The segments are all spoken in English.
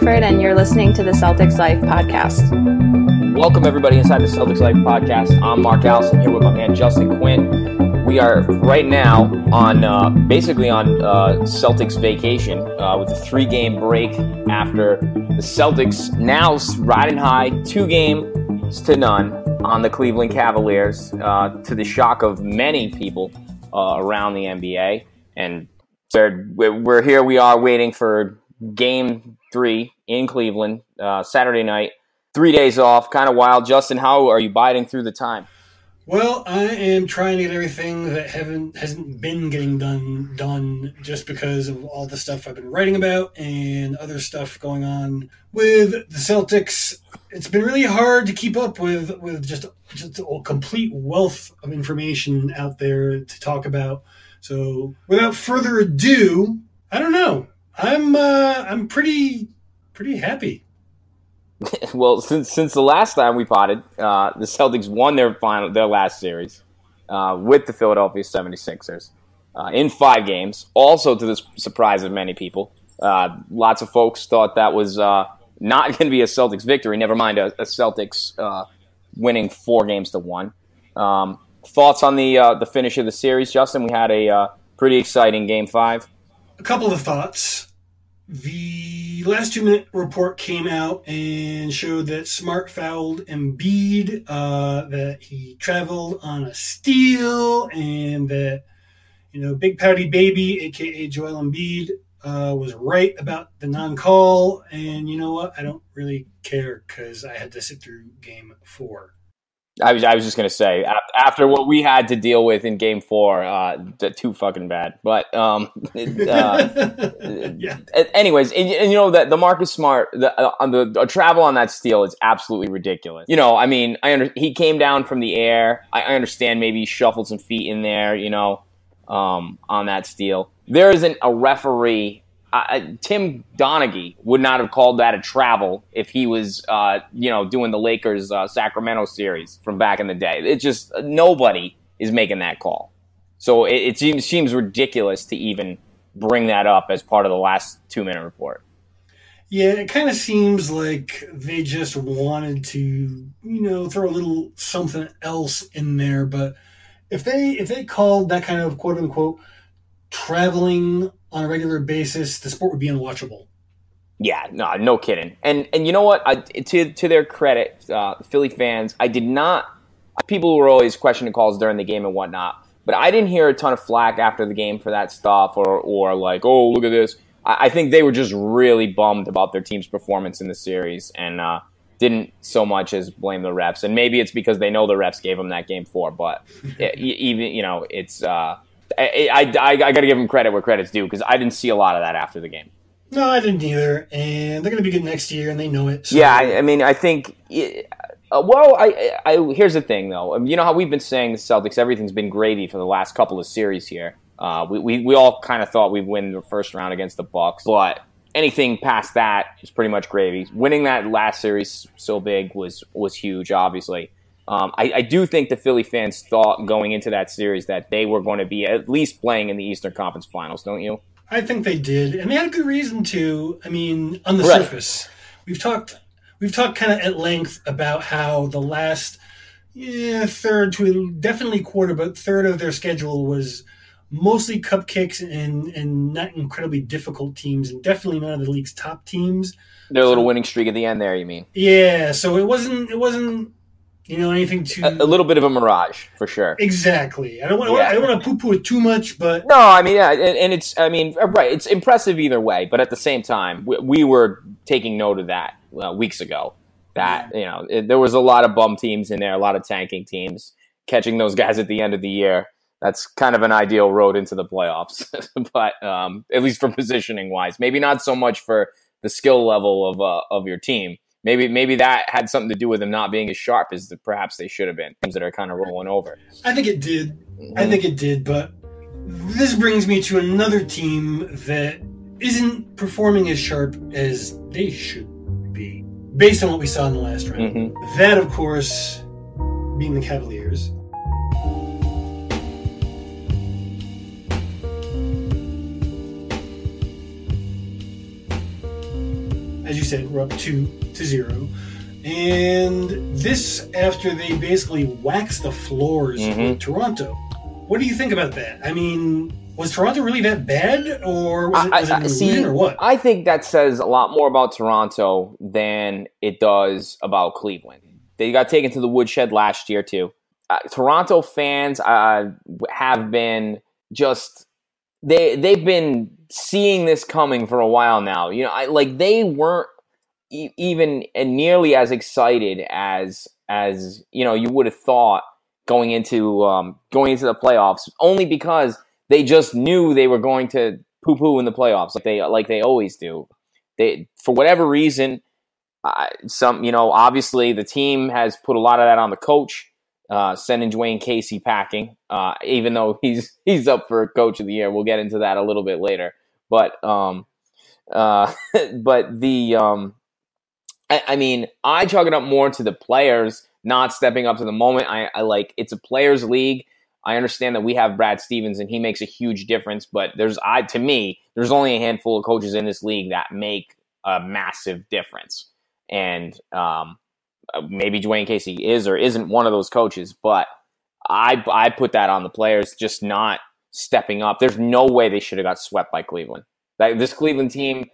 And you're listening to the Celtics Life podcast. Welcome, everybody, inside the Celtics Life podcast. I'm Mark Allison here with my man Justin Quinn. We are right now on uh, basically on uh, Celtics vacation uh, with a three game break after the Celtics now riding high, two games to none on the Cleveland Cavaliers, uh, to the shock of many people uh, around the NBA. And we're here, we are waiting for game three in Cleveland, uh, Saturday night. Three days off, kind of wild. Justin, how are you biding through the time? Well, I am trying to get everything that haven't hasn't been getting done done just because of all the stuff I've been writing about and other stuff going on with the Celtics. It's been really hard to keep up with with just just a complete wealth of information out there to talk about. So, without further ado, I don't know. I'm uh, I'm pretty pretty happy. well, since since the last time we potted, uh, the Celtics won their final their last series uh, with the Philadelphia 76ers uh, in five games. Also, to the surprise of many people, uh, lots of folks thought that was uh, not going to be a Celtics victory. Never mind a, a Celtics uh, winning four games to one. Um, thoughts on the the finish of the series, Justin? We had a pretty exciting game five. A couple of thoughts the last two minute report came out and showed that Smart fouled Embiid, uh, that he traveled on a steal, and that, you know, Big Pouty Baby, aka Joel Embiid, uh, was right about the non call. And you know what? I don't really care because I had to sit through game four. I was I was just gonna say after what we had to deal with in Game Four, uh, too fucking bad. But um, uh, yeah. Anyways, and, and, you know that the Marcus Smart, the uh, on the, the, travel on that steal is absolutely ridiculous. You know, I mean, I under, he came down from the air. I, I understand maybe he shuffled some feet in there. You know, um, on that steal. There isn't a referee uh, Tim Donaghy would not have called that a travel if he was, uh, you know, doing the Lakers uh, Sacramento series from back in the day. It just nobody is making that call, so it, it seems seems ridiculous to even bring that up as part of the last two minute report. Yeah, it kind of seems like they just wanted to, you know, throw a little something else in there. But if they if they called that kind of quote unquote traveling on a regular basis, the sport would be unwatchable. Yeah, no, no kidding. And and you know what? I, to to their credit, uh, Philly fans, I did not. People were always questioning calls during the game and whatnot, but I didn't hear a ton of flack after the game for that stuff, or or like, oh, look at this. I, I think they were just really bummed about their team's performance in the series and uh, didn't so much as blame the refs. And maybe it's because they know the refs gave them that game four, but even you know, it's. Uh, I, I, I, I got to give him credit where credit's due because I didn't see a lot of that after the game. No, I didn't either, and they're going to be good next year, and they know it. So. Yeah, I, I, mean, I think. Uh, well, I, I here's the thing though. Um, you know how we've been saying the Celtics, everything's been gravy for the last couple of series here. Uh, we, we we all kind of thought we'd win the first round against the Bucks, but anything past that is pretty much gravy. Winning that last series so big was was huge, obviously. Um, I, I, do think the Philly fans thought going into that series that they were going to be at least playing in the Eastern Conference Finals, don't you? I think they did, and they had a good reason to. I mean, on the right. surface, we've talked we've talked kind of at length about how the last yeah, third to definitely quarter, but third of their schedule was mostly cupcakes and and not incredibly difficult teams, and definitely none of the league's top teams. Their little winning streak at the end there, you mean? Yeah, so it wasn't it wasn't you know anything too a, a, little bit of a mirage for sure exactly i don't want yeah. i don't want to poo-poo it too much but no i mean yeah and, and, it's i mean uh, right it's impressive either way but at the same time we, we were taking note of that uh, weeks ago that you know it, there was a lot of bum teams in there, a lot of tanking teams. Catching those guys at the end of the year, that's kind of an ideal road into the playoffs. but um, at least for positioning wise, maybe not so much for the skill level of uh, of your team. Maybe maybe that had something to do with them not being as sharp as the, perhaps they should have been. Teams that are kind of rolling over. I think it did. Mm-hmm. I think it did. But this brings me to another team that isn't performing as sharp as they should be, based on what we saw in the last round. Mm-hmm. That, of course, being the Cavaliers. As you said, we're up two to zero. And this after they basically waxed the floors mm-hmm. with Toronto. What do you think about that? I mean, was Toronto really that bad, or was it, was I, it see, or what? I think that says a lot more about Toronto than it does about Cleveland. They got taken to the woodshed last year too. Uh, Toronto fans uh, have been just they they've been seeing this coming for a while now. You know, I, like they weren't even and nearly as excited as as you know you would have thought going into um, going into the playoffs, only because they just knew they were going to poo poo in the playoffs, like they like they always do. They for whatever reason, uh, some you know obviously the team has put a lot of that on the coach, uh, sending Dwane Casey packing. Uh, even though he's he's up for coach of the year, we'll get into that a little bit later. But um, uh, but the um, I, I mean, I chalk it up more to the players not stepping up to the moment. I, I like it's a players' league I understand that we have Brad Stevens and he makes a huge difference, but there's I to me, there's only a handful of coaches in this league that make a massive difference. And um, uh, maybe Dwane Casey is or isn't one of those coaches, but I I put that on the players just not stepping up. There's no way they should have got swept by Cleveland. Like this Cleveland team,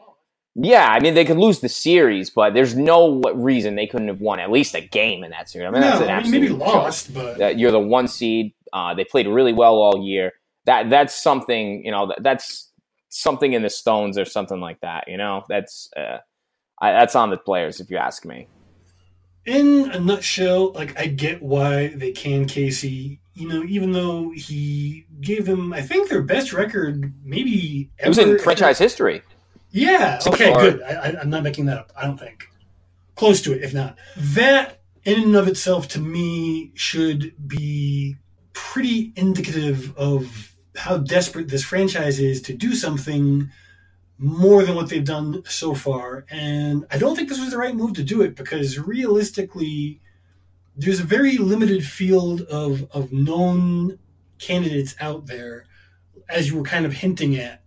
yeah, I mean they could lose the series, but there's no reason they couldn't have won at least a game in that series. I mean no, that's an absolute maybe lost, but you're the one seed. Uh, they played really well all year. That that's something you know. That, that's something in the stones or something like that. You know, that's uh, I, that's on the players if you ask me. In a nutshell, like I get why they can Casey. You know, even though he gave them, I think their best record, maybe ever, it was in franchise ever. history. Yeah. Okay. Good. I, I'm not making that up. I don't think close to it. If not, that in and of itself, to me, should be pretty indicative of how desperate this franchise is to do something more than what they've done so far. And I don't think this was the right move to do it because realistically, there's a very limited field of, of known candidates out there, as you were kind of hinting at,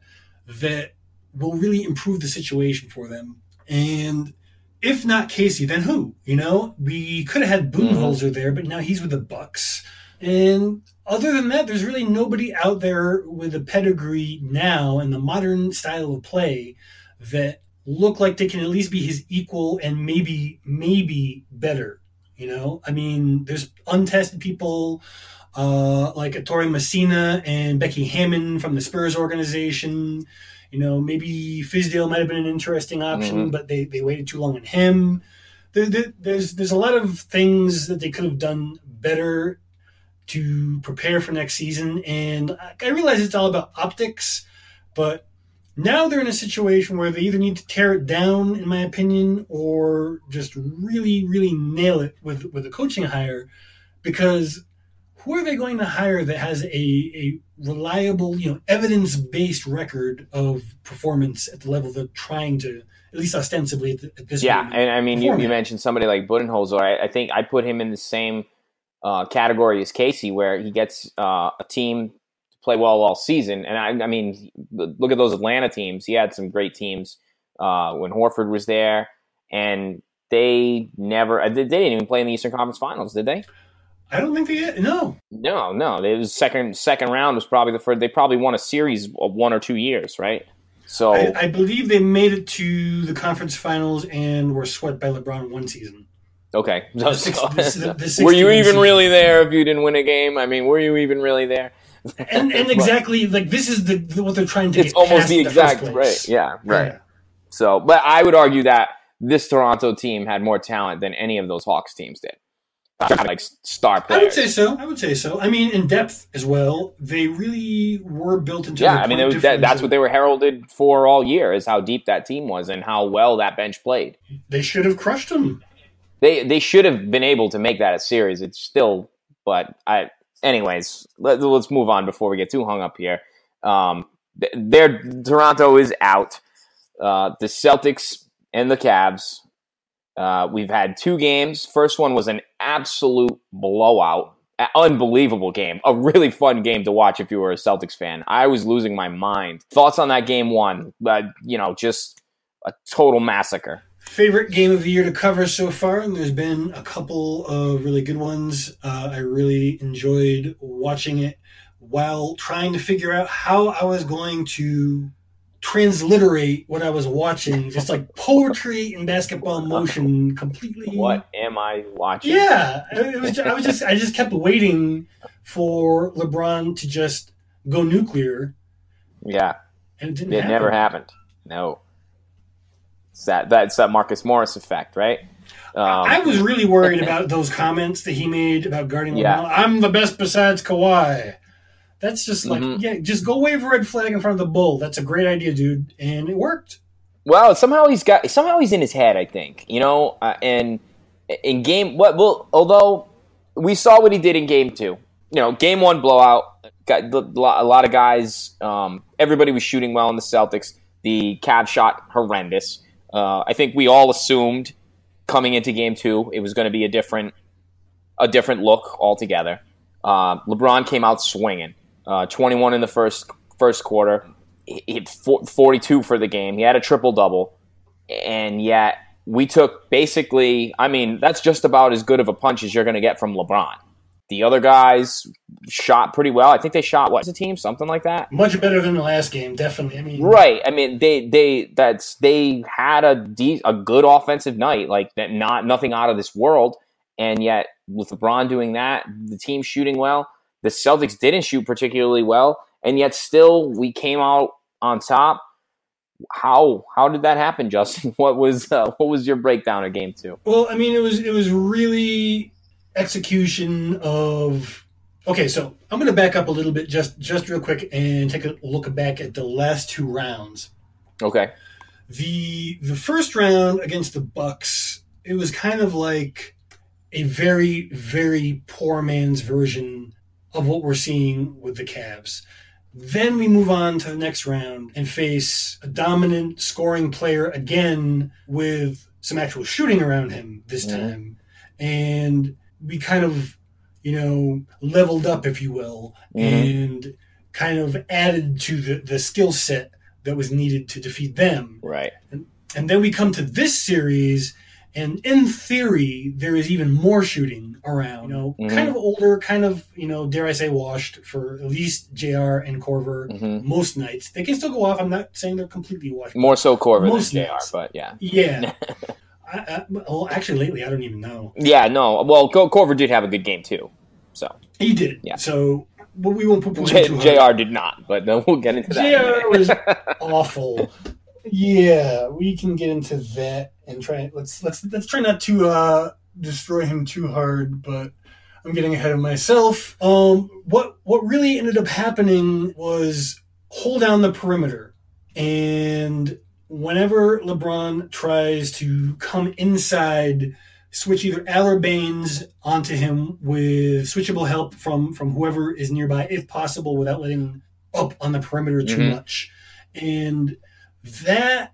that will really improve the situation for them. And if not Casey, then who? You know, we could have had Budenholzer mm-hmm. there, but now he's with the Bucks. And other than that, there's really nobody out there with a pedigree now in the modern style of play that look like they can at least be his equal and maybe maybe better. You know, I mean, there's untested people uh, like Ettore Messina and Becky Hammon from the Spurs organization. You know, maybe Fizdale might have been an interesting option, mm-hmm. but they, they waited too long on him. There, there, there's there's a lot of things that they could have done better to prepare for next season. And I realize it's all about optics, but now they're in a situation where they either need to tear it down, in my opinion, or just really, really nail it with with a coaching hire, because who are they going to hire that has a, a reliable, you know, evidence based record of performance at the level they're trying to, at least ostensibly at, the, at this yeah, and I mean, you, you, mentioned somebody like Budenholzer. I, I think I put him in the same uh, category as Casey, where he gets uh, a team to play well all season. And I, I, mean, look at those Atlanta teams. He had some great teams uh, when Horford was there, and they never they didn't even play in the Eastern Conference Finals, did they? I don't think they did. No, no, no. It was second second round was probably the first. They probably won a series of one or two years, right? So I, I believe they made it to the conference finals and were swept by LeBron one season. Okay. The six, the, the were you even season. really there if you didn't win a game? I mean, were you even really there? and, and exactly like this is the, what they're trying to. It's almost the exact right. Yeah. Right. Yeah. So, but I would argue that this Toronto team had more talent than any of those Hawks teams did. Like star players. I would say so. I would say so. I mean, in depth as well. They really were built into. Yeah, I mean, was, that, that's what they were heralded for all year is how deep that team was and how well that bench played. They should have crushed them. They they should have been able to make that a series. It's still, but I. Anyways, let, us move on before we get too hung up here. Um, their Toronto is out. Uh, the Celtics and the Cavs. Uh, we've had two games. First one was an absolute blowout, unbelievable game, a really fun game to watch if you were a Celtics fan. I was losing my mind. Thoughts on that game one? Uh, you know, just a total massacre. Favorite game of the year to cover so far, and there's been a couple of really good ones. Uh, I really enjoyed watching it while trying to figure out how I was going to transliterate what I was watching, just like poetry in basketball motion, completely. What am I watching? Yeah, it was. I was just. I just kept waiting for LeBron to just go nuclear. Yeah, and it didn't. It happen. never happened. No. It's that that's that Marcus Morris effect, right? Um, I was really worried about those comments that he made about guarding yeah. LeBron. I'm the best besides Kawhi. That's just like, mm-hmm. yeah, just go wave a red flag in front of the bull. That's a great idea, dude, and it worked. Well, somehow he's got somehow he's in his head. I think you know, uh, and in game what well, although we saw what he did in game two. You know, game one blowout. Got a lot of guys. Um, everybody was shooting well in the Celtics. The Cavs shot horrendous. Uh, I think we all assumed coming into game two it was going to be a different a different look altogether. Uh, LeBron came out swinging uh, 21 in the first first quarter. He hit 42 for the game. He had a triple double, and yet we took basically. I mean, that's just about as good of a punch as you're going to get from LeBron. The other guys shot pretty well. I think they shot what? a team, something like that. Much better than the last game, definitely. I mean, right? I mean, they they that's they had a de- a good offensive night, like that. Not nothing out of this world, and yet with LeBron doing that, the team shooting well the Celtics didn't shoot particularly well, and yet still we came out on top. How how did that happen, Justin? What was uh, what was your breakdown of game two? Well, I mean, it was it was really execution of. Okay, so I'm going to back up a little bit, just just real quick, and take a look back at the last two rounds. Okay. The the first round against the Bucks, it was kind of like a very very poor man's version of what we're seeing with the Cavs. Then we move on to the next round and face a dominant scoring player again with some actual shooting around him this mm-hmm. time. And we kind of, you know, leveled up, if you will, mm-hmm. and kind of added to the, the skill set that was needed to defeat them. Right. And, and then we come to this series and in theory, there is even more shooting around. You know, mm-hmm. kind of older, kind of you know, dare I say, washed for at least Jr. and Korver mm-hmm. most nights. They can still go off. I'm not saying they're completely washed. More so Korver most than Jr. But yeah, yeah. I, I, well, actually, lately I don't even know. Yeah, no. Well, Korver did have a good game too. So he did. Yeah. So but we won't put J- Jr. did not, but then we'll get into that. Jr. was awful. Yeah, we can get into that and try. Let's let's let's try not to uh, destroy him too hard. But I'm getting ahead of myself. Um, what what really ended up happening was hold down the perimeter, and whenever LeBron tries to come inside, switch either Al or Baynes onto him with switchable help from from whoever is nearby, if possible, without letting up on the perimeter too mm-hmm. much, and that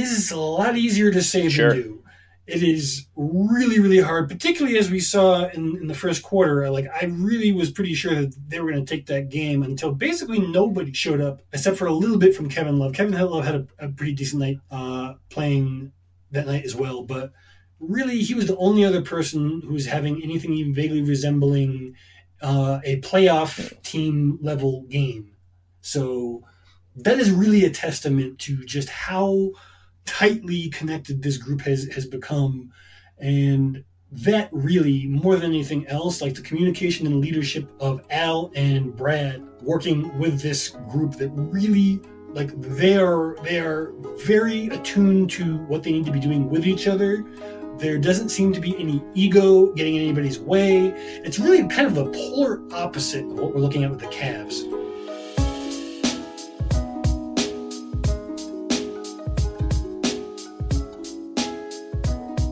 is a lot easier to say sure. than do. It is really, really hard, particularly as we saw in, in the first quarter. Like, I really was pretty sure that they were going to take that game until basically nobody showed up, except for a little bit from Kevin Love. Kevin Love had a, a pretty decent night uh, playing that night as well, but really, he was the only other person who was having anything even vaguely resembling uh, a playoff team level game. So that is really a testament to just how tightly connected this group has has become and that really more than anything else like the communication and leadership of al and brad working with this group that really like they are they are very attuned to what they need to be doing with each other. There doesn't seem to be any ego getting in anybody's way. It's really kind of the polar opposite of what we're looking at with the Cavs.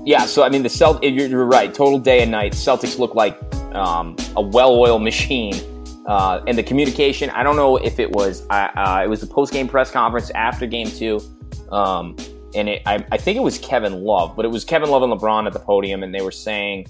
Yeah, so I mean, the Celt. You're, you're right. Total day and night. Celtics look like um, a well-oiled machine. Uh, and the communication, I don't know if it was. Uh, it was the post-game press conference after Game Two, um, and it, I, I, think it was Kevin Love, but it was Kevin Love and LeBron at the podium, and they were saying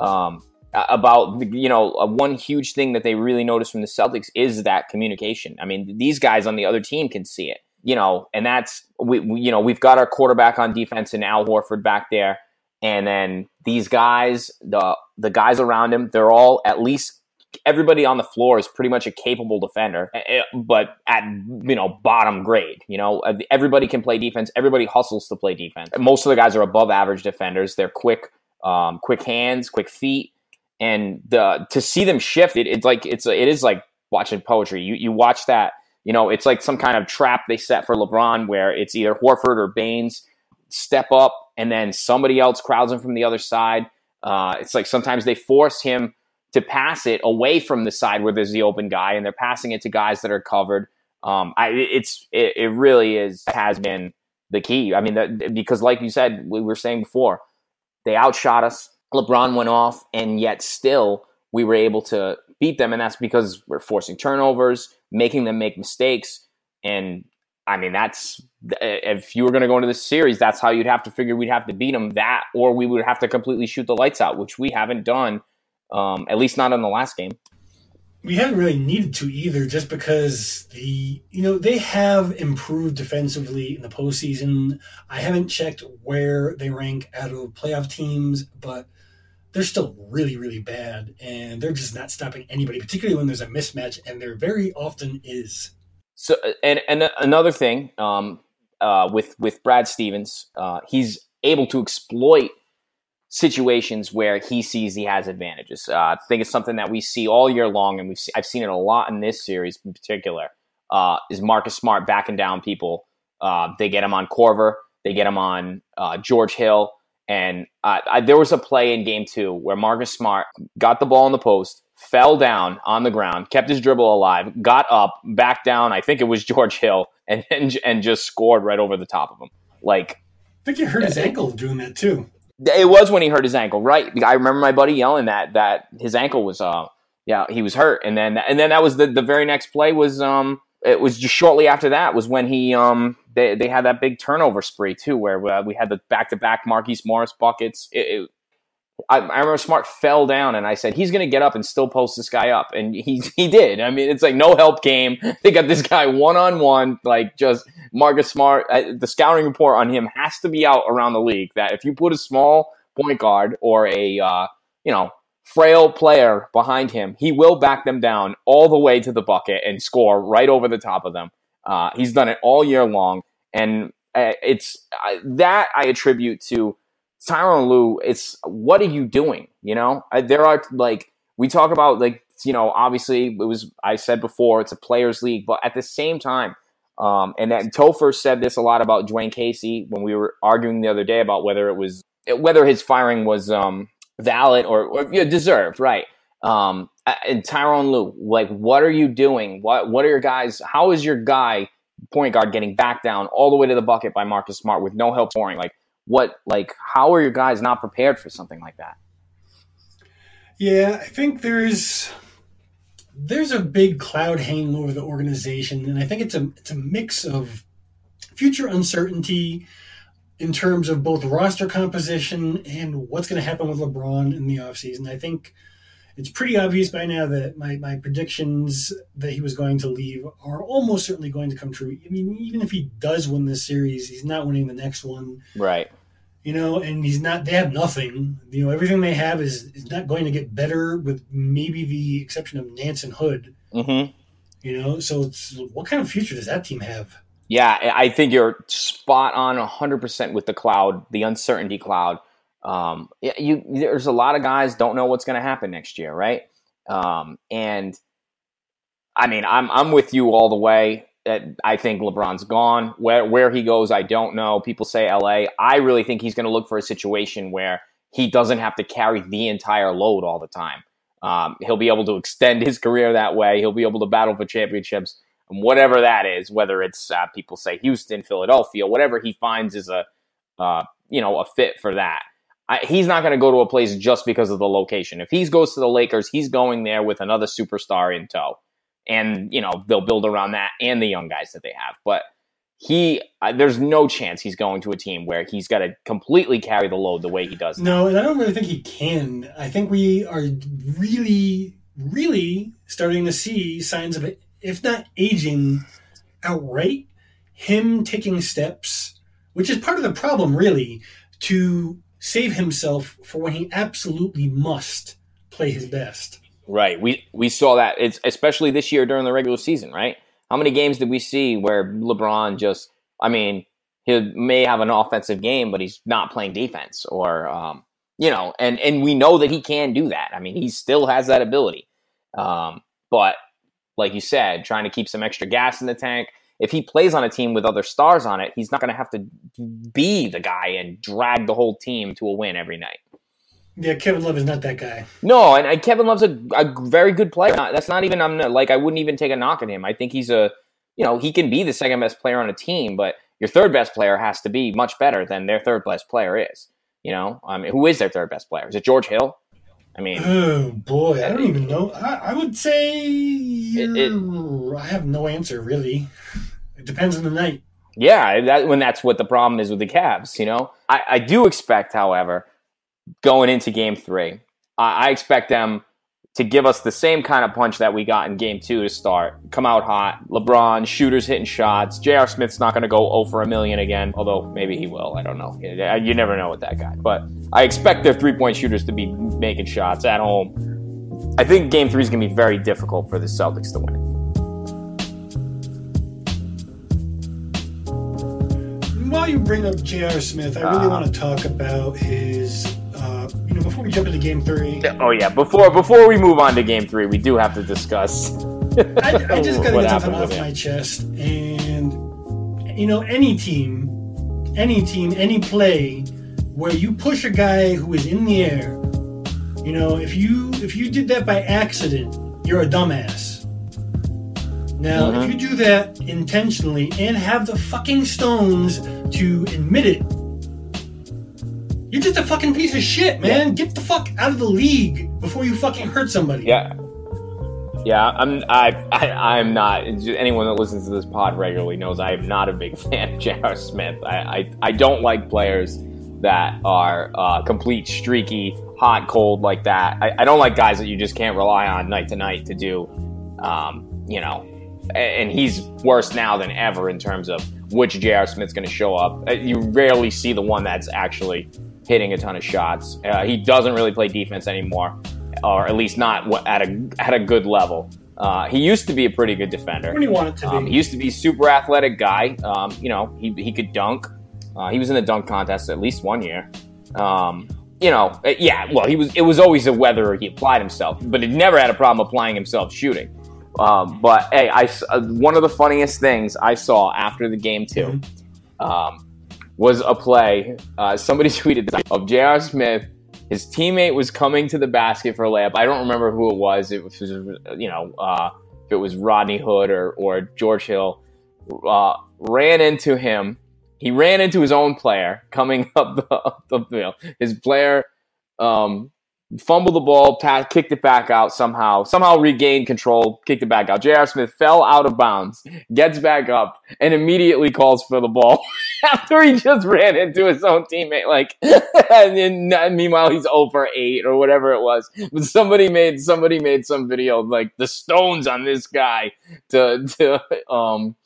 um, about you know one huge thing that they really noticed from the Celtics is that communication. I mean, these guys on the other team can see it, you know, and that's we, we you know we've got our quarterback on defense and Al Horford back there and then these guys, the the guys around him, they're all at least everybody on the floor is pretty much a capable defender, eh, eh, but at you know bottom grade. You know, everybody can play defense. Everybody hustles to play defense. Most of the guys are above average defenders. They're quick, um, quick hands, quick feet, and the to see them shift, it, it's like it's it is like watching poetry. You you watch that. You know, it's like some kind of trap they set for LeBron, where it's either Horford or Baynes step up and then somebody else crowds him from the other side. Uh, it's like sometimes they force him to pass it away from the side where there's the open guy, and they're passing it to guys that are covered. Um, I, it's it, it, really is has been the key. I mean, the, because like you said, we were saying before, they outshot us. LeBron went off, and yet still we were able to beat them, and that's because we're forcing turnovers, making them make mistakes, and I mean, that's if you were going to go into this series, that's how you'd have to figure we'd have to beat them. That, or we would have to completely shoot the lights out, which we haven't done, um, at least not in the last game. We haven't really needed to either, just because the you know they have improved defensively in the postseason. I haven't checked where they rank out of playoff teams, but they're still really, really bad, and they're just not stopping anybody, particularly when there's a mismatch, and there very often is. So, and and another thing um, uh, with with Brad Stevens, uh, he's able to exploit situations where he sees he has advantages. Uh, I think it's something that we see all year long, and we've I've seen it a lot in this series in particular. Uh, is Marcus Smart backing down people? Uh, they get him on Korver, they get him on uh, George Hill, and I, there was a play in Game Two where Marcus Smart got the ball in the post fell down on the ground, kept his dribble alive, got up, back down. I think it was George Hill, and and, and just scored right over the top of him. Like, I think he hurt his ankle doing that too. It was when he hurt his ankle, right? I remember my buddy yelling that that his ankle was uh yeah he was hurt, and then and then that was the the very next play was um it was just shortly after that was when he um they, they had that big turnover spree too where uh, we had the back to back Marquise Morris buckets. It, it, I, I, remember Smart fell down, and I said he's going to get up and still post this guy up, and he he did. I mean, it's like no help came. They got this guy one on one, like just Marcus Smart. Uh, the scouting report on him has to be out around the league that if you put a small point guard or a uh, you know frail player behind him, he will back them down all the way to the bucket and score right over the top of them. Uh, he's done it all year long, and uh, it's uh, that I attribute to Tyronn Lue, it's what are you doing? You know, there are like we talk about like you know obviously it was I said before it's a players league, but at the same time, um, and that Topher said this a lot about Dwane Casey when we were arguing the other day about whether it was whether his firing was um, valid or, or you know, deserved, right? Um, and Tyronn Lue, like, what are you doing? What what are your guys? How is your guy point guard getting back down all the way to the bucket by Marcus Smart with no help scoring? Like, what like how are your guys not prepared for something like that? Yeah, I think there's there's a big cloud hanging over the organization, and I think it's a it's a mix of future uncertainty in terms of both roster composition and what's going to happen with LeBron in the offseason. I think it's pretty obvious by now that my, my predictions that he was going to leave are almost certainly going to come true. I mean, even if he does win this series, he's not winning the next one. Right you know, and he's not. They have nothing. You know, everything they have is is not going to get better, with maybe the exception of Nance and Hood. Mm-hmm. You know, so it's what kind of future does that team have? Yeah, I think you're spot on 100% with the cloud, the uncertainty cloud. Um, you there's a lot of guys don't know what's going to happen next year, right? Um, and I mean, I'm I'm with you all the way. I think LeBron's gone. Where where he goes, I don't know. People say LA. I really think he's going to look for a situation where he doesn't have to carry the entire load all the time. Um, he'll be able to extend his career that way. He'll be able to battle for championships, and whatever that is, whether it's uh, people say Houston, Philadelphia, whatever he finds is a uh, you know a fit for that. I, he's not going to go to a place just because of the location. If he goes to the Lakers, he's going there with another superstar in tow, and you know they'll build around that and the young guys that they have. But he, uh, there's no chance he's going to a team where he's got to completely carry the load the way he does. No, and I don't really think he can. I think we are really, really starting to see signs of it, if not aging outright, him taking steps, which is part of the problem, really, to save himself for when he absolutely must play his best. Right. We we saw that it's especially this year during the regular season, right? How many games did we see where LeBron just I mean, he may have an offensive game, but he's not playing defense or um, you know, and and we know that he can do that. I mean, he still has that ability. Um, but like you said, trying to keep some extra gas in the tank, if he plays on a team with other stars on it, he's not going to have to be the guy and drag the whole team to a win every night. Yeah, Kevin Love is not that guy. No, and, and Kevin Love's a, a, very good player. That's not even I'm not, like I wouldn't even take a knock at him. I think he's a you know he can be the second best player on a team, but your third best player has to be much better than their third best player is. You know, I mean, who is their third best player? Is it George Hill? I mean, oh boy, I don't even know. I, I would say it, it, I have no answer really. It depends on the night. Yeah, that when that's what the problem is with the Cavs. You know, I, I do expect, however, going into Game Three, I, I expect them to give us the same kind of punch that we got in game two to start. Come out hot. LeBron, shooters hitting shots. J.R. Smith's not going to go over a million again, although maybe he will. I don't know. You never know with that guy. But I expect their three point shooters to be making shots at home. I think game three is going to be very difficult for the Celtics to win. While you bring up J.R. Smith, I really uh, want to talk about his you know, before we jump into game three. Oh yeah, before before we move on to game three, we do have to discuss. I, I, just gotta get something off my chest, and you know, any team, any team, any play where you push a guy who is in the air, you know, if you if you did that by accident, you're a dumbass. Now, mm-hmm. if you do that intentionally and have the fucking stones to admit it you're just a fucking piece of shit, man. Get the fuck out of the league before you fucking hurt somebody. Yeah. Yeah, I'm. I, I I'm not. Anyone that listens to this pod regularly knows I am not a big fan of J.R. Smith. I, I, I don't like players that are uh, complete streaky, hot, cold like that. I, I don't like guys that you just can't rely on night to night to do. Um, you know, and he's worse now than ever in terms of which J.R. Smith's going to show up. Uh, you rarely see the one that's actually hitting a ton of shots. Uh, he doesn't really play defense anymore, or at least not at a at a good level. Uh, he used to be a pretty good defender. When he wanted to um, be, he used to be a super athletic guy. Um, you know, he he could dunk. Uh, he was in the dunk contest at least one year. Um, you know, uh, yeah. Well, he was. It was always a whether he applied himself, but he never had a problem applying himself shooting. Um, but hey, I uh, one of the funniest things I saw after the game too. mm-hmm. um, was a play. Uh, somebody tweeted of J.R. Smith. His teammate was coming to the basket for a layup. I don't remember who it was. It was, you know, uh, if it was Rodney Hood or, or George Hill. Uh, ran into him. He ran into his own player coming up the, up the field. His player um, fumbled the ball, kicked it back out somehow, somehow regained control, kicked it back out. J.R. Smith fell out of bounds, gets back up, and immediately calls for the ball after he just ran into his own teammate. Like, and then, meanwhile he's over eight or whatever it was. But somebody made somebody made some video of like the stones on this guy to to um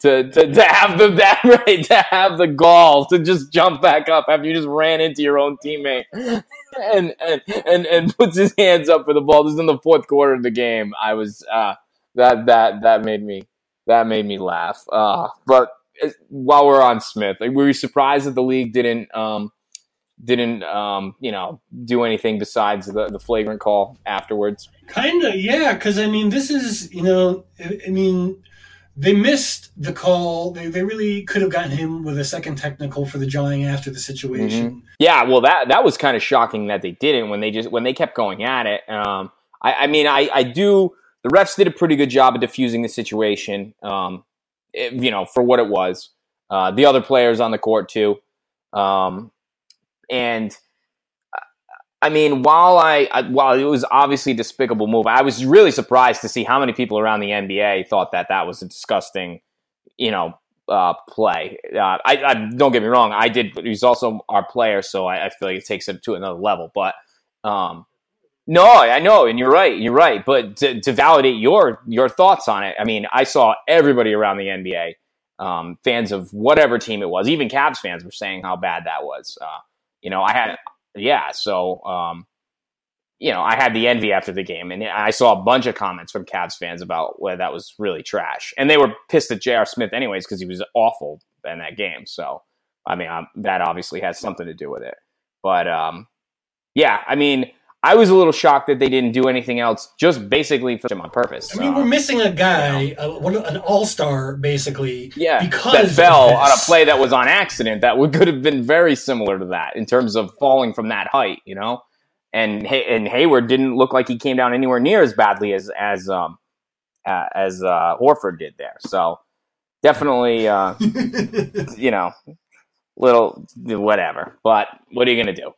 to, to, to have the that right to have the gall to just jump back up after you just ran into your own teammate and and and, and puts his hands up for the ball. This is in the fourth quarter of the game. I was uh that that that made me that made me laugh. Uh but while we're on Smith, like, were you surprised that the league didn't um didn't um you know do anything besides the the flagrant call afterwards? Kind of, yeah. Because I mean, this is you know, I mean they missed the call. They, they really could have gotten him with a second technical for the jawing after the situation. Mm-hmm. Yeah, well, that that was kind of shocking that they didn't when they just when they kept going at it. Um, I, I mean, I, I do. The refs did a pretty good job of diffusing the situation. Um, it, you know, for what it was. Uh, the other players on the court too, um, and I mean, while I, I, while it was obviously a despicable move, I was really surprised to see how many people around the NBA thought that that was a disgusting, you know, uh, play. Uh, I, I, don't get me wrong, I did. He's also our player, so I, I, feel like it takes it to another level. But um, no, I know, and you're right. You're right. But to, to, validate your your thoughts on it, I mean, I saw everybody around the NBA, um, fans of whatever team it was, even Cavs fans, were saying how bad that was. Uh, you know, I had yeah, so um, you know, I had the envy after the game, and I saw a bunch of comments from Cavs fans about whether that was really trash, and they were pissed at J.R. Smith anyways because he was awful in that game. So, I mean, um, that obviously has something to do with it. But um, yeah, I mean, I was a little shocked that they didn't do anything else, just basically for him on purpose. I mean, we're missing a guy, uh, an all star, basically. Yeah, because that fell on a play that was on accident. That would could have been very similar to that in terms of falling from that height, you know. And and Hayward didn't look like he came down anywhere near as badly as as um uh, as uh, Horford did there. So definitely, uh, you know, little whatever. But what are you gonna do?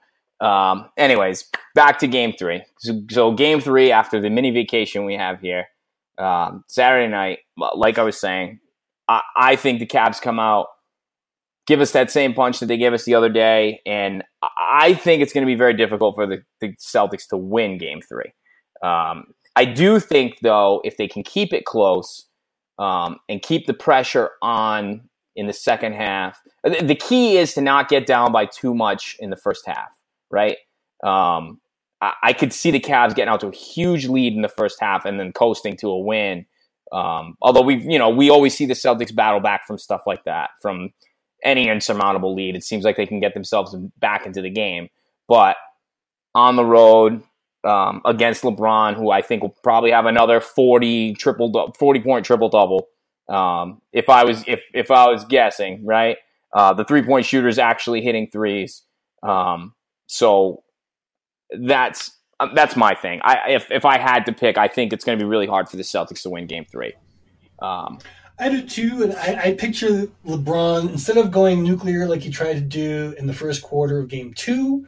Um, anyways, back to game three. So, so, game three after the mini vacation we have here, um, Saturday night, like I was saying, I, I think the Cavs come out, give us that same punch that they gave us the other day, and I think it's going to be very difficult for the, the Celtics to win game three. Um, I do think, though, if they can keep it close um, and keep the pressure on in the second half, the key is to not get down by too much in the first half right? Um, I, I, could see the Cavs getting out to a huge lead in the first half and then coasting to a win. Um, although we've, you know, we always see the Celtics battle back from stuff like that, from any insurmountable lead. It seems like they can get themselves back into the game, but on the road um, against LeBron, who I think will probably have another forty triple, forty point triple double. Um, if I was if if I was guessing, right, uh, the three point shooters actually hitting threes. Um, so that's um, that's my thing. I if if I had to pick, I think it's going to be really hard for the Celtics to win Game Three. Um, I do too, and I, I, picture LeBron instead of going nuclear like he tried to do in the first quarter of Game Two.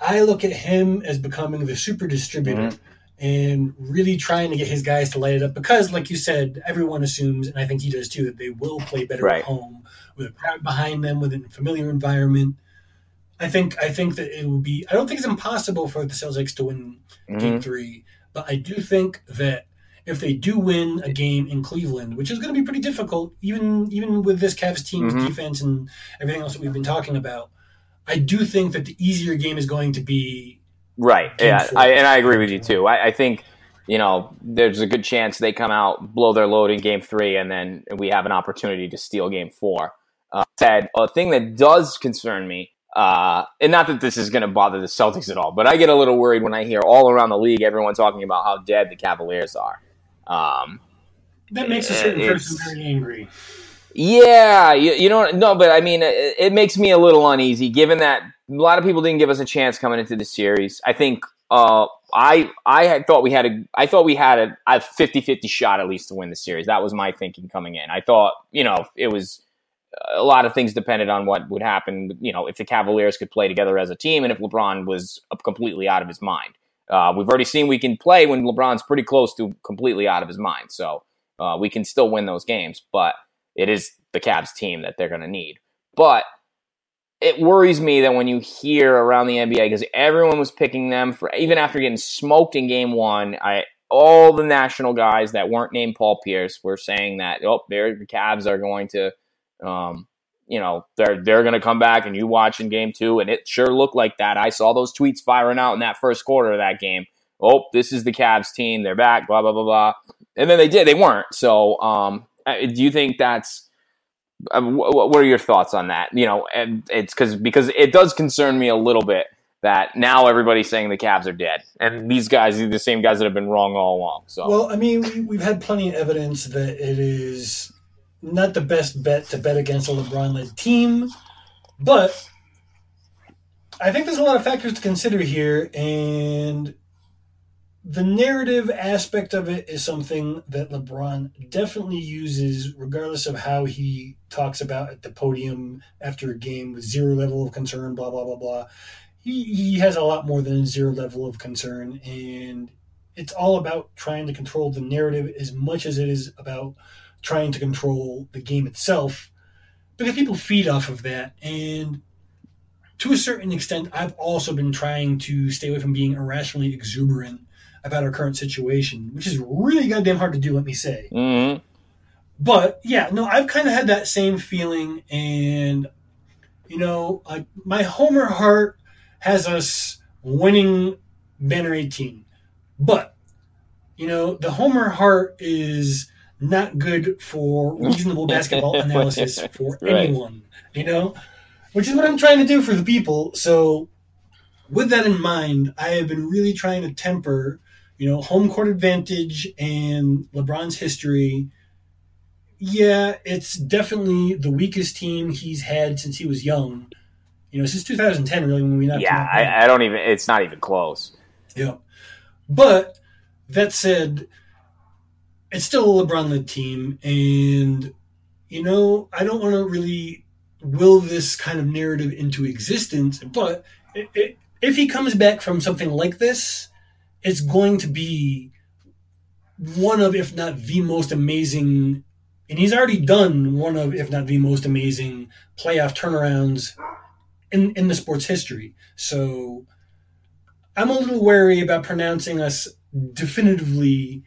I look at him as becoming the super distributor mm-hmm. and really trying to get his guys to light it up because, like you said, everyone assumes, and I think he does too, that they will play better right. at home with a crowd behind them, with a familiar environment. I think I think that it will be. I don't think it's impossible for the Celtics to win mm-hmm. Game Three, but I do think that if they do win a game in Cleveland, which is going to be pretty difficult, even even with this Cavs team's mm-hmm. defense and everything else that we've been talking about, I do think that the easier game is going to be right. Yeah, I, and I agree with you too. I, I think you know, there's a good chance they come out, blow their load in game three, and then we have an opportunity to steal game four. Uh, said, a thing that does concern me uh, and not that this is going to bother the Celtics at all, but I get a little worried when I hear all around the league everyone talking about how dead the Cavaliers are. Um, that makes a certain person very angry. Yeah, you, you know, no, but I mean, it, it, makes me a little uneasy given that a lot of people didn't give us a chance coming into the series. I think uh, I I had thought we had a I thought we had a, a 50-50 shot at least to win the series. That was my thinking coming in. I thought, you know, it was a lot of things depended on what would happen. You know, if the Cavaliers could play together as a team, and if LeBron was completely out of his mind. Uh, we've already seen we can play when LeBron's pretty close to completely out of his mind, so uh, we can still win those games. But it is the Cavs team that they're going to need. But it worries me that when you hear around the NBA, because everyone was picking them for even after getting smoked in Game One, I all the national guys that weren't named Paul Pierce were saying that oh, the Cavs are going to um, you know, they're they're going to come back and you watch in game two, and it sure looked like that. I saw those tweets firing out in that first quarter of that game. Oh, this is the Cavs team. They're back. Blah blah blah blah. And then they did. They weren't. So, um, do you think that's uh, what are your thoughts on that? You know, and it's because because it does concern me a little bit that now everybody's saying the Cavs are dead, and these guys are the same guys that have been wrong all along. So, well, I mean, we, we've had plenty of evidence that it is not the best bet to bet against a LeBron led team, but I think there's a lot of factors to consider here, and the narrative aspect of it is something that LeBron definitely uses, regardless of how he talks about at the podium after a game with zero level of concern, blah, blah, blah, blah. He, he has a lot more than zero level of concern, and it's all about trying to control the narrative as much as it is about trying to control the game itself because people feed off of that. And to a certain extent, I've also been trying to stay away from being irrationally exuberant about our current situation, which is really goddamn hard to do, let me say. Mm-hmm. But yeah, no, I've kind of had that same feeling. And, you know, like my Homer heart has us winning Banner 18. But, you know, the Homer heart is not good for reasonable basketball analysis for right. anyone, you know, which is what I'm trying to do for the people. So, with that in mind, I have been really trying to temper, you know, home court advantage and LeBron's history. Yeah, it's definitely the weakest team he's had since he was young. You know, since 2010, really, when we not. Yeah, I, I don't even. It's not even close. Yeah, but that said, it's still a LeBron led team, and you know I don't want to really will this kind of narrative into existence, but it, it, if he comes back from something like this, it's going to be one of, if not the most amazing, and he's already done one of, if not the most amazing playoff turnarounds in in the sport's history. So I'm a little wary about pronouncing us definitively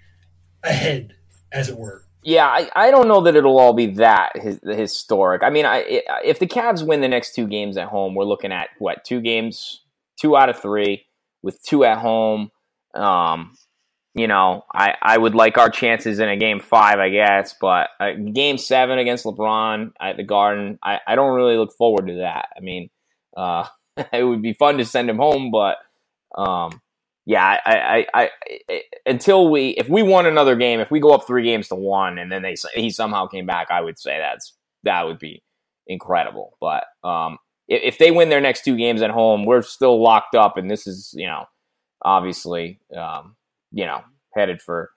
ahead, as it were. Yeah, I, I don't know that it'll all be that his, historic. I mean, I, if the Cavs win the next two games at home, we're looking at what two games, two out of three, with two at home. Um, you know, I, I would like our chances in a game five, I guess, but uh, game seven against LeBron at the Garden, I, I don't really look forward to that. I mean, uh, it would be fun to send him home, but um, yeah, I, I, I, until we, if we won another game, if we go up three games to one, and then they he somehow came back, I would say that's that would be incredible. But um, if, if they win their next two games at home, we're still locked up, and this is you know obviously um, you know headed for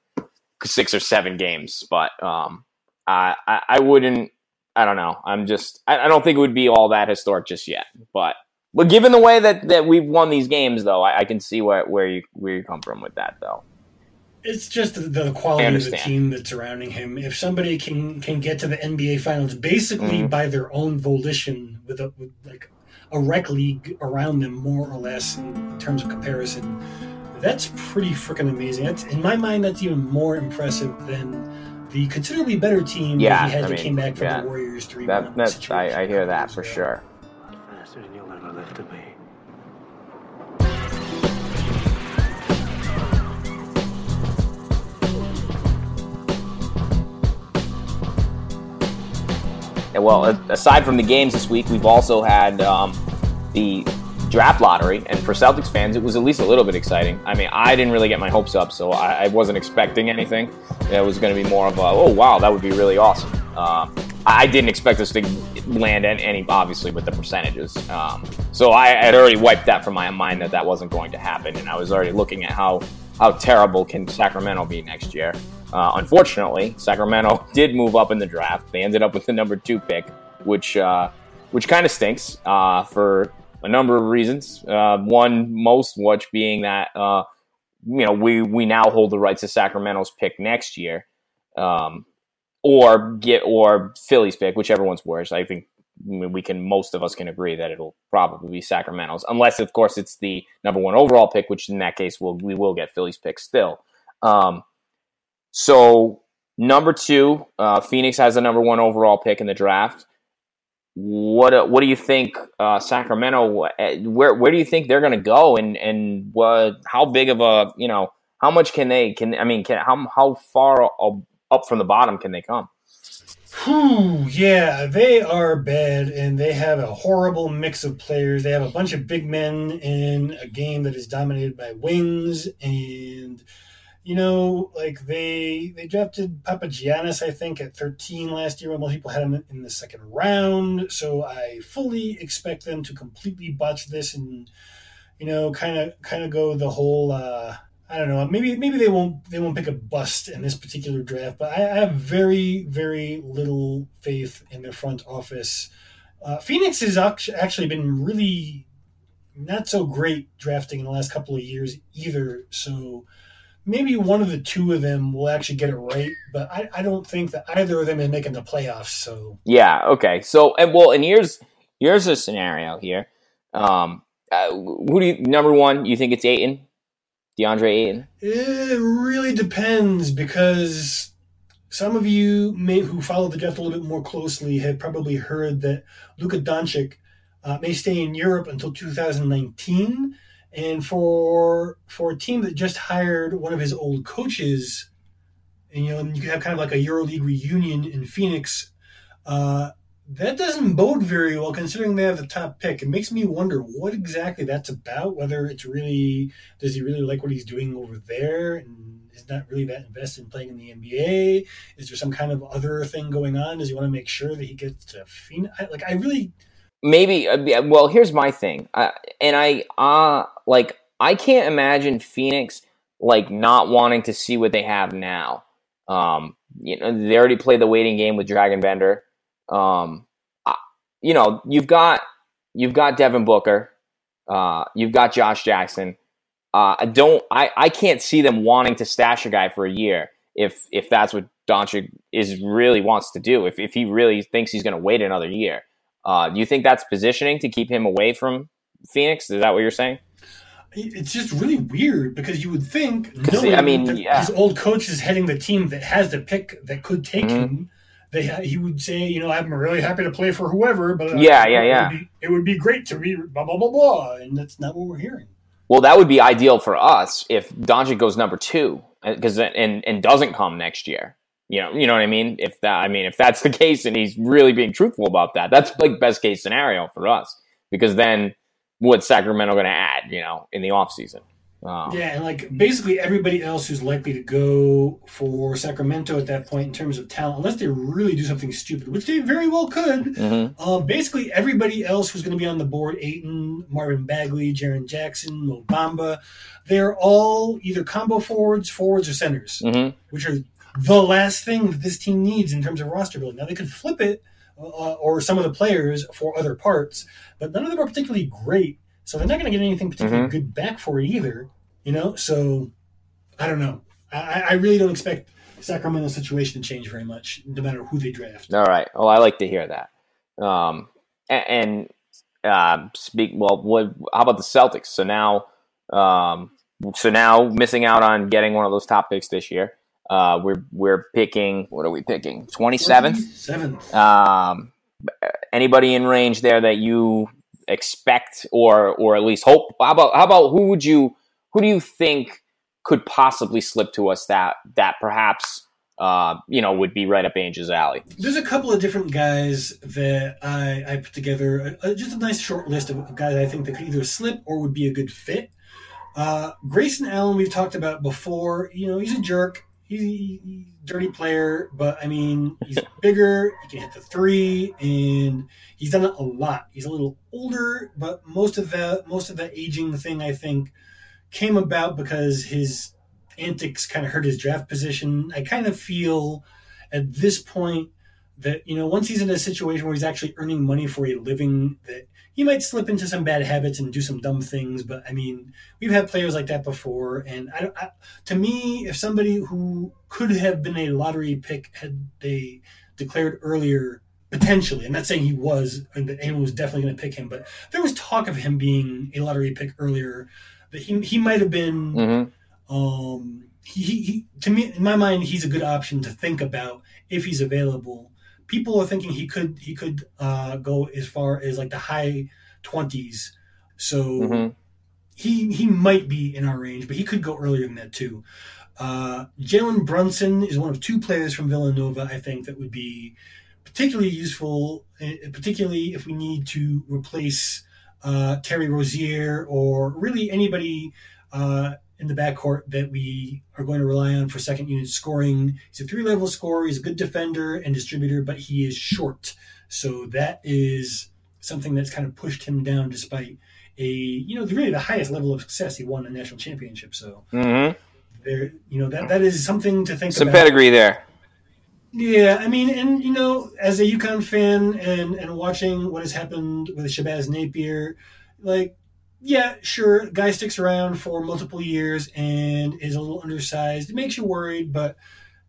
six or seven games. But um, I, I, I wouldn't. I don't know. I'm just. I, I don't think it would be all that historic just yet, but but given the way that, that we've won these games, though, I, I, can see where, where you where you come from with that, though. It's just the, the quality of the team that's surrounding him. If somebody can can get to the NBA Finals basically mm-hmm. by their own volition, with, a, with like a rec league around them, more or less in terms of comparison, that's pretty freaking amazing. That's, in my mind, that's even more impressive than the considerably better team yeah, that he had I that mean, came back from yeah. the Warriors three. That, that's I, I hear that for sure. Well, aside from the games this week, we've also had um, the draft lottery, and for Celtics fans, it was at least a little bit exciting. I mean, I didn't really get my hopes up, so I, I wasn't expecting anything. It was going to be more of a, oh wow, that would be really awesome. Uh, I didn't expect this to land any, obviously, with the percentages. Um, so I had already wiped that from my mind that that wasn't going to happen, and I was already looking at how how terrible can Sacramento be next year. Uh, unfortunately, Sacramento did move up in the draft. They ended up with the number two pick, which uh, which kind of stinks uh, for a number of reasons. Uh, one, most which being that uh, you know we we now hold the rights to Sacramento's pick next year. Um, or get or Philly's pick, whichever one's worse. I think we can most of us can agree that it'll probably be Sacramento's, unless of course it's the number one overall pick, which in that case will we will get Philly's pick still. Um, so number two, uh, Phoenix has the number one overall pick in the draft. What uh, what do you think uh, Sacramento? Uh, where where do you think they're going to go? And and what how big of a you know how much can they can I mean can how how far up from the bottom can they come? Whew, yeah, they are bad, and they have a horrible mix of players. They have a bunch of big men in a game that is dominated by wings, and you know, like they they drafted Papagiannis, I think, at 13 last year, most people had him in the second round. So I fully expect them to completely botch this and, you know, kind of kind of go the whole. Uh, I don't know. Maybe maybe they won't they won't pick a bust in this particular draft, but I, I have very very little faith in their front office. Uh, Phoenix has actually been really not so great drafting in the last couple of years either. So maybe one of the two of them will actually get it right, but I, I don't think that either of them is making the playoffs. So yeah, okay. So and well, and here's here's a scenario here. Um, uh, who do you number one? You think it's Ayton, DeAndre Ayton? It really depends because some of you may who follow the draft a little bit more closely have probably heard that Luka Doncic uh, may stay in Europe until 2019 and for for a team that just hired one of his old coaches, and you know, you could have kind of like a EuroLeague reunion in Phoenix. Uh, that doesn't bode very well considering they have the top pick. It makes me wonder what exactly that's about. Whether it's really does he really like what he's doing over there and is not really that invested in playing in the NBA? Is there some kind of other thing going on? Does he want to make sure that he gets to Phoenix? Like I really maybe uh, well here's my thing uh, and i uh like i can't imagine phoenix like not wanting to see what they have now um you know they already played the waiting game with Dragan Bender um you know you've got you've got devin booker uh you've got josh jackson uh i don't i i can't see them wanting to stash a guy for a year if if that's what Doncic is really wants to do if if he really thinks he's going to wait another year uh, do you think that's positioning to keep him away from Phoenix? Is that what you're saying? It's just really weird because you would think, knowing I mean, yeah. his old coach is heading the team that has the pick that could take mm-hmm. him. They, he would say, you know, I'm really happy to play for whoever, but uh, yeah, yeah, yeah, it would, be, it would be great to be blah blah blah blah, and that's not what we're hearing. Well, that would be ideal for us if Doncic goes number two, because uh, and and doesn't come next year. You know, you know what I mean? If that, I mean, if that's the case and he's really being truthful about that, that's like best case scenario for us because then what's Sacramento going to add, you know, in the offseason? Um, yeah, and like basically everybody else who's likely to go for Sacramento at that point in terms of talent, unless they really do something stupid, which they very well could. Mm-hmm. Uh, basically, everybody else who's going to be on the board Ayton, Marvin Bagley, Jaren Jackson, Mo Bamba, they're all either combo forwards, forwards, or centers, mm-hmm. which are the last thing that this team needs in terms of roster building. Now they could flip it, uh, or some of the players for other parts, but none of them are particularly great. So they're not going to get anything particularly mm-hmm. good back for it either. You know, so I don't know. I, I really don't expect Sacramento's situation to change very much, no matter who they draft. All right. Well, I like to hear that. Um, and, and uh, speak well. What? How about the Celtics? So now, um, so now missing out on getting one of those top picks this year. Uh, we're we're picking. What are we picking? Twenty seventh. Seventh. Um, anybody in range there that you expect or or at least hope? How about how about who would you who do you think could possibly slip to us that that perhaps uh, you know would be right up Ainge's alley? There's a couple of different guys that I, I put together. Uh, just a nice short list of guys I think that could either slip or would be a good fit. Uh, Grayson Allen, we've talked about before. You know, he's a jerk he's, a dirty player, but I mean, he's bigger. He can hit the three, and he's done it a lot. He's a little older, but most of the most of the aging thing, I think, came about because his antics kind of hurt his draft position. I kind of feel at this point that you know once he's in a situation where he's actually earning money for a living that he might slip into some bad habits and do some dumb things. But I mean, we've had players like that before, and I, I, to me, if somebody who could have been a lottery pick had they declared earlier, potentially, I'm not saying he was, and that anyone was definitely going to pick him, but there was talk of him being a lottery pick earlier. That he he might have been. Mm-hmm. Um, he, he, to me, in my mind, he's a good option to think about if he's available people are thinking he could he could uh, go as far as like the high twenties. So mm-hmm. he he might be in our range, but he could go earlier than that too. Uh, Jalen Brunson is one of two players from Villanova. I think that would be particularly useful, eh, particularly if we need to replace uh, Terry Rozier or really anybody uh, in the backcourt that we are going to rely on for second unit scoring. He's a three level scorer. He's a good defender and distributor, but he is short. So that is something that's kind of pushed him down despite a, you know, really the highest level of success. He won a national championship. So mm-hmm. there, you know, that, that is something to think about. Some about. pedigree there. Yeah, I mean, and you know, as a UConn fan and and watching what has happened with Shabazz Napier, like yeah, sure, guy sticks around for multiple years and is a little undersized. It makes you worried, but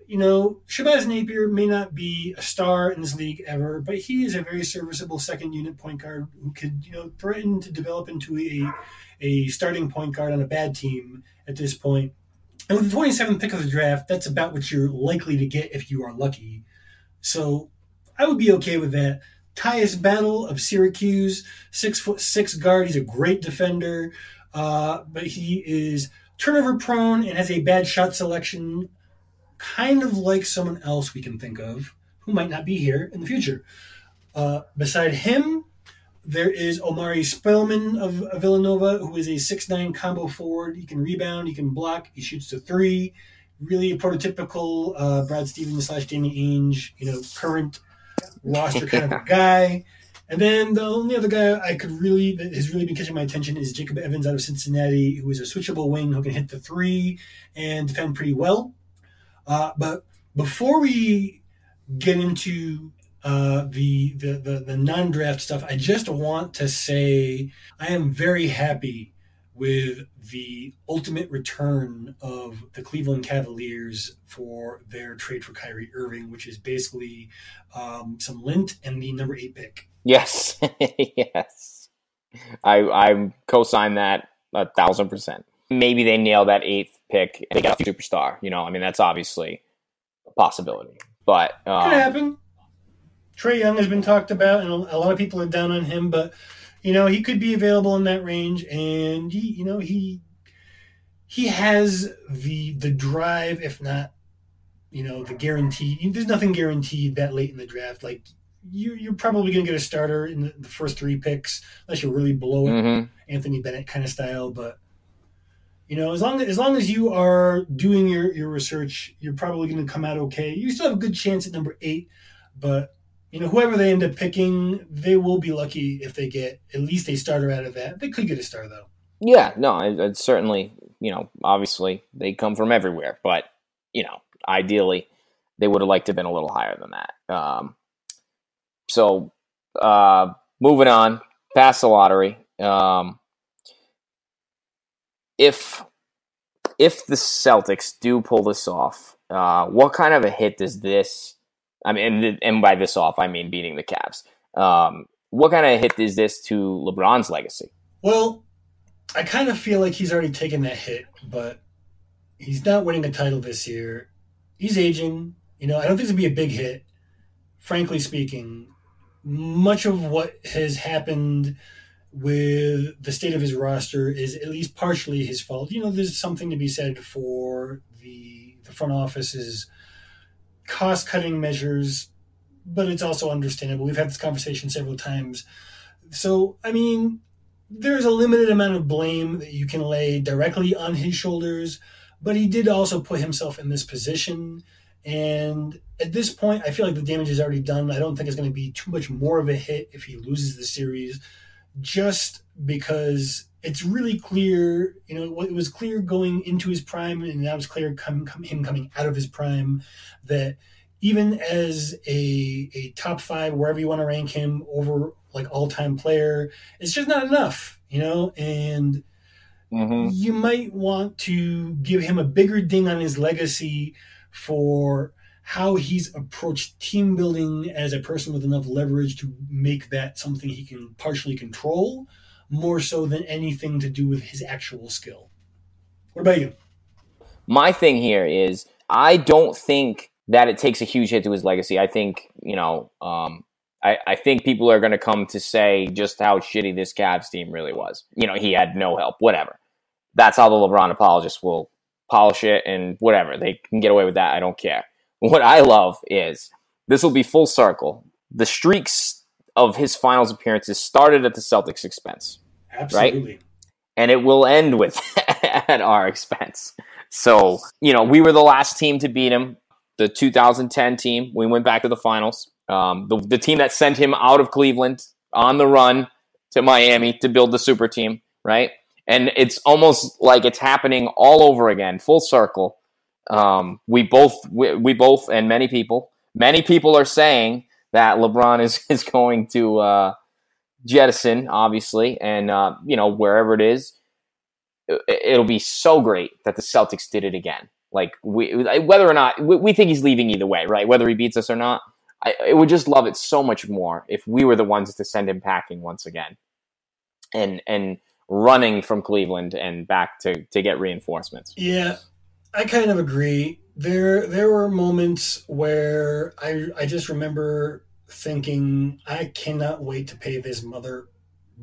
you know, Shabazz Napier may not be a star in this league ever, but he is a very serviceable second unit point guard who could, you know, threaten to develop into a a starting point guard on a bad team at this point. And with the 27th pick of the draft, that's about what you're likely to get if you are lucky. So I would be okay with that. Tyus Battle of Syracuse, six foot six guard. He's a great defender, uh, but he is turnover prone and has a bad shot selection, kind of like someone else we can think of who might not be here in the future. Uh, beside him, there is Omari Spellman of, Villanova, who is a six-nine combo forward. He can rebound, he can block, he shoots to three. Really prototypical uh, Brad Stevens slash Danny Ainge, you know, current roster kind of guy. And then the only other guy I could really that has really been catching my attention is Jacob Evans out of Cincinnati, who is a switchable wing who can hit the three and defend pretty well. Uh, but before we get into uh, the, the the the non-draft stuff, I just want to say I am very happy with the ultimate return of the Cleveland Cavaliers for their trade for Kyrie Irving, which is basically um, some lint and the number eight pick. Yes, yes, I I co-sign that a thousand percent. Maybe they nail that eighth pick and they get a superstar. You know, I mean that's obviously a possibility, but um, could happen. Trae Young has been talked about, and a lot of people are down on him, but you know he could be available in that range, and he, you know, he he has the the drive, if not, you know, the guarantee. There's nothing guaranteed that late in the draft. Like you, you're probably going to get a starter in the, the, first three picks, unless you're really below mm-hmm. Anthony Bennett kind of style. But you know, as long as as long as you are doing your your research, you're probably going to come out okay. You still have a good chance at number eight, but you know, whoever they end up picking, they will be lucky if they get at least a starter out of that. They could get a star though. Yeah, no, it's certainly, you know, obviously they come from everywhere, but you know, ideally they would have liked to have been a little higher than that. Um, so, uh, moving on, past the lottery. Um, if if the Celtics do pull this off, uh, what kind of a hit does this? I mean, and, and by this off, I mean beating the Cavs. Um, what kind of hit is this to LeBron's legacy? Well, I kind of feel like he's already taken that hit, but he's not winning a title this year. He's aging. You know, I don't think it's gonna be a big hit. Frankly speaking, much of what has happened with the state of his roster is at least partially his fault. You know, there's something to be said for the the front office's cost cutting measures, but it's also understandable. We've had this conversation several times. So, I mean, there's a limited amount of blame that you can lay directly on his shoulders, but he did also put himself in this position. And at this point, I feel like the damage is already done. I don't think it's going to be too much more of a hit if he loses the series, just because it's really clear. You know, it was clear going into his prime, and now it's clear come, come, him coming out of his prime that even as a a top five, wherever you want to rank him, over like all time player, it's just not enough, you know. And mm-hmm. you might want to give him a bigger ding on his legacy for how he's approached team building as a person with enough leverage to make that something he can partially control, more so than anything to do with his actual skill. What about you? My thing here is I don't think that it takes a huge hit to his legacy. I think, you know, um, I, I think people are going to come to say just how shitty this Cavs team really was. You know, he had no help, whatever. That's how the LeBron apologists will polish it and whatever. They can get away with that. I don't care. What I love is this will be full circle. The streaks of his finals appearances started at the Celtics' expense. Absolutely. Right? And it will end with at our expense. So, you know, we were the last team to beat him, the 2010 team. We went back to the finals. Um, the, the team that sent him out of Cleveland on the run to Miami to build the super team, right? And it's almost like it's happening all over again, full circle. Um, we both, we, we both, and many people, many people are saying that LeBron is is going to uh, jettison, obviously, and uh, you know wherever it is, it'll be so great that the Celtics did it again. Like we, whether or not we, we think he's leaving either way, right? Whether he beats us or not, I, I, would just love it so much more if we were the ones to send him packing once again, and and running from Cleveland and back to to get reinforcements. Yeah, I kind of agree. There there were moments where I I just remember thinking I cannot wait to pay this mother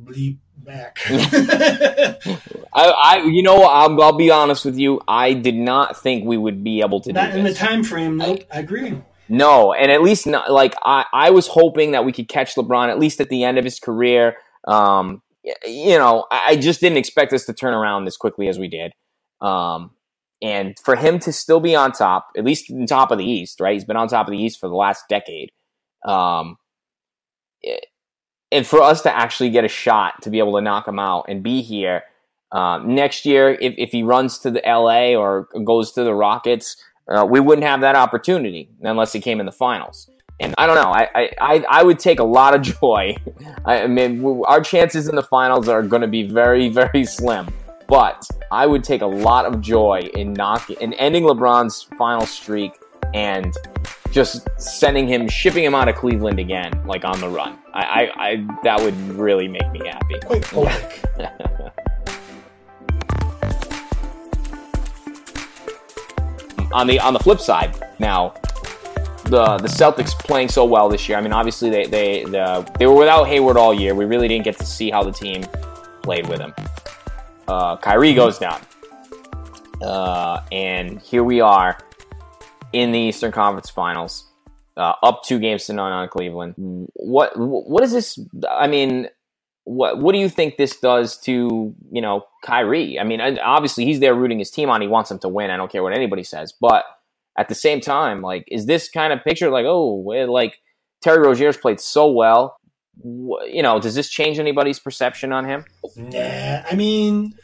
bleep back. I, I, you know, I'll, I'll, be honest with you. I did not think we would be able to not do in the time frame. Nope, I, I agree. No, and at least not like I, I was hoping that we could catch LeBron at least at the end of his career. Um, you know, I just didn't expect us to turn around as quickly as we did. Um, and for him to still be on top, at least on top of the East, right? He's been on top of the East for the last decade. Um, and for us to actually get a shot to be able to knock him out and be here um, next year, if, if he runs to the LA or goes to the Rockets, uh, we wouldn't have that opportunity unless he came in the finals. And I don't know. I, I, I would take a lot of joy. I mean, our chances in the finals are going to be very, very slim. But I would take a lot of joy in knocking in ending LeBron's final streak and just sending him, shipping him out of Cleveland again, like on the run. I, I, I that would really make me happy. Quite poetic. on the on the flip side, now the the Celtics playing so well this year. I mean, obviously they they the, they were without Hayward all year. We really didn't get to see how the team played with him. Uh, Kyrie goes down, uh, and here we are in the Eastern Conference Finals, uh, up two games to none on Cleveland. What what is this? I mean, what what do you think this does to you know Kyrie? I mean, obviously he's there rooting his team on. He wants them to win. I don't care what anybody says, but at the same time, like, is this kind of picture like oh, like Terry Rozier's played so well? You know, does this change anybody's perception on him? Nah, I mean,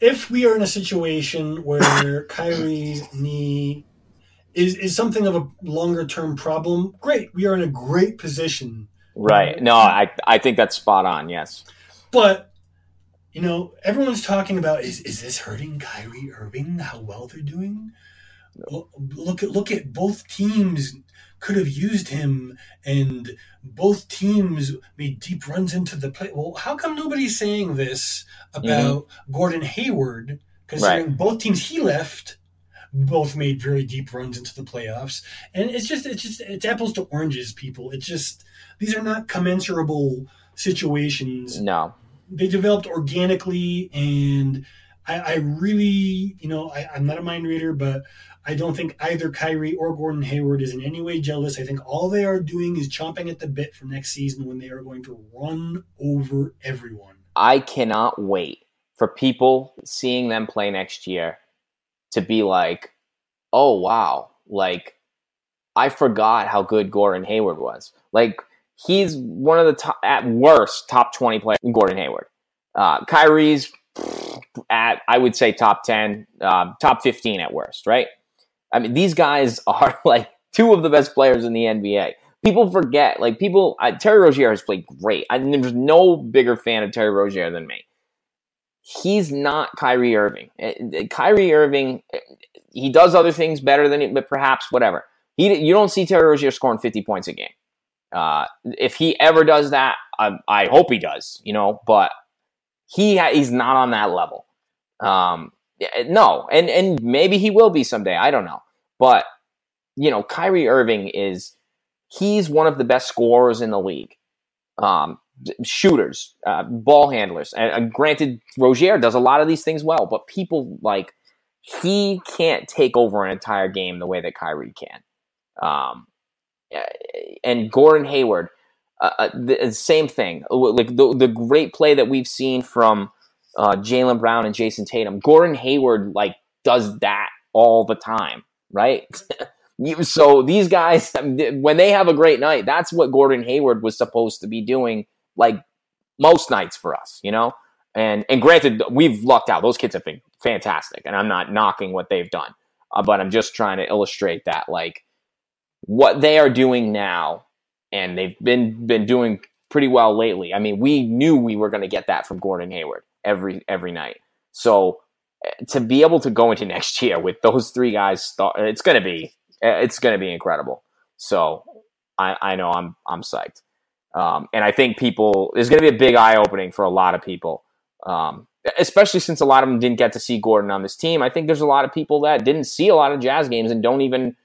if we are in a situation where Kyrie's knee is is something of a longer term problem, great. We are in a great position. Right. No, I I think that's spot on. Yes. But you know, everyone's talking about is is this hurting Kyrie Irving? How well they're doing? Look at look at both teams could have used him, and both teams made deep runs into the play. Well, how come nobody's saying this about mm-hmm. Gordon Hayward? Considering right. both teams he left both made very deep runs into the playoffs. And it's just it's just it's apples to oranges, people. It's just these are not commensurable situations. No. They developed organically and I, I really, you know, I, I'm not a mind reader, but I don't think either Kyrie or Gordon Hayward is in any way jealous. I think all they are doing is chomping at the bit for next season when they are going to run over everyone. I cannot wait for people seeing them play next year to be like, oh wow, like I forgot how good Gordon Hayward was. Like he's one of the top, at worst top twenty players. Gordon Hayward, uh, Kyrie's at I would say top ten, uh, top fifteen at worst, right? I mean, these guys are like two of the best players in the NBA. People forget, like people. Uh, Terry Rozier has played great. I, there's no bigger fan of Terry Rozier than me he's not Kyrie Irving. Eh, eh, Kyrie Irving, eh, he does other things better than, but perhaps whatever. He, you don't see Terry Rozier scoring 50 points a game. Uh, if he ever does that, I, I, hope he does, you know, but he ha- he's not on that level. Um, no, and and maybe he will be someday. I don't know, but you know, Kyrie Irving is he's one of the best scorers in the league. Um, shooters, uh, ball handlers. And, uh, granted, Rozier does a lot of these things well, but people like he can't take over an entire game the way that Kyrie can. Um, and Gordon Hayward, uh, uh the same thing. Like the the great play that we've seen from uh, Jaylen Brown and Jayson Tatum. Gordon Hayward like does that all the time, right? so these guys, when they have a great night, that's what Gordon Hayward was supposed to be doing, like most nights for us, you know. And and granted, we've lucked out; those kids have been fantastic, and I'm not knocking what they've done, uh, but I'm just trying to illustrate that, like what they are doing now, and they've been been doing pretty well lately. I mean, we knew we were going to get that from Gordon Hayward every every night. So eh, to be able to go into next year with those three guys, it's going to be eh, it's going to be incredible. So I, I know I'm I'm psyched, um, and I think people there's going to be a big eye opening for a lot of people, um, especially since a lot of them didn't get to see Gordon on this team. I think there's a lot of people that didn't see a lot of Jazz games and don't even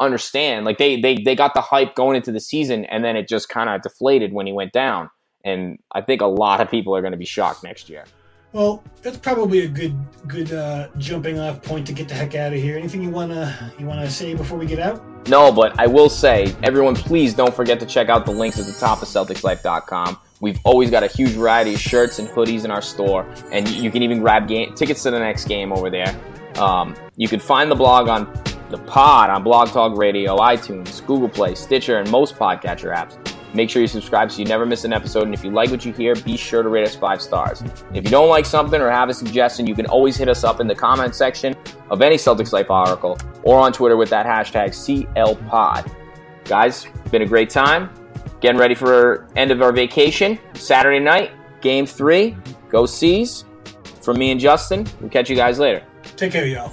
understand. Like they they they got the hype going into the season, and then it just kind of deflated when he went down. And I think a lot of people are going to be shocked next year. Well, that's probably a good good uh, jumping off point to get the heck out of here. Anything you wanna you wanna say before we get out? No, but I will say, everyone, please don't forget to check out the links at the top of CelticsLife.com. We've always got a huge variety of shirts and hoodies in our store, and you can even grab game, tickets to the next game over there. Um, you can find the blog on the pod on Blog Talk Radio, iTunes, Google Play, Stitcher, and most podcatcher apps. Make sure you subscribe so you never miss an episode. And if you like what you hear, be sure to rate us five stars. If you don't like something or have a suggestion, you can always hit us up in the comment section of any Celtics Life article or on Twitter with that hashtag CLPod. Guys, been a great time. Getting ready for end of our vacation. Saturday night, game three. Go C's. From me and Justin. We'll catch you guys later. Take care, y'all.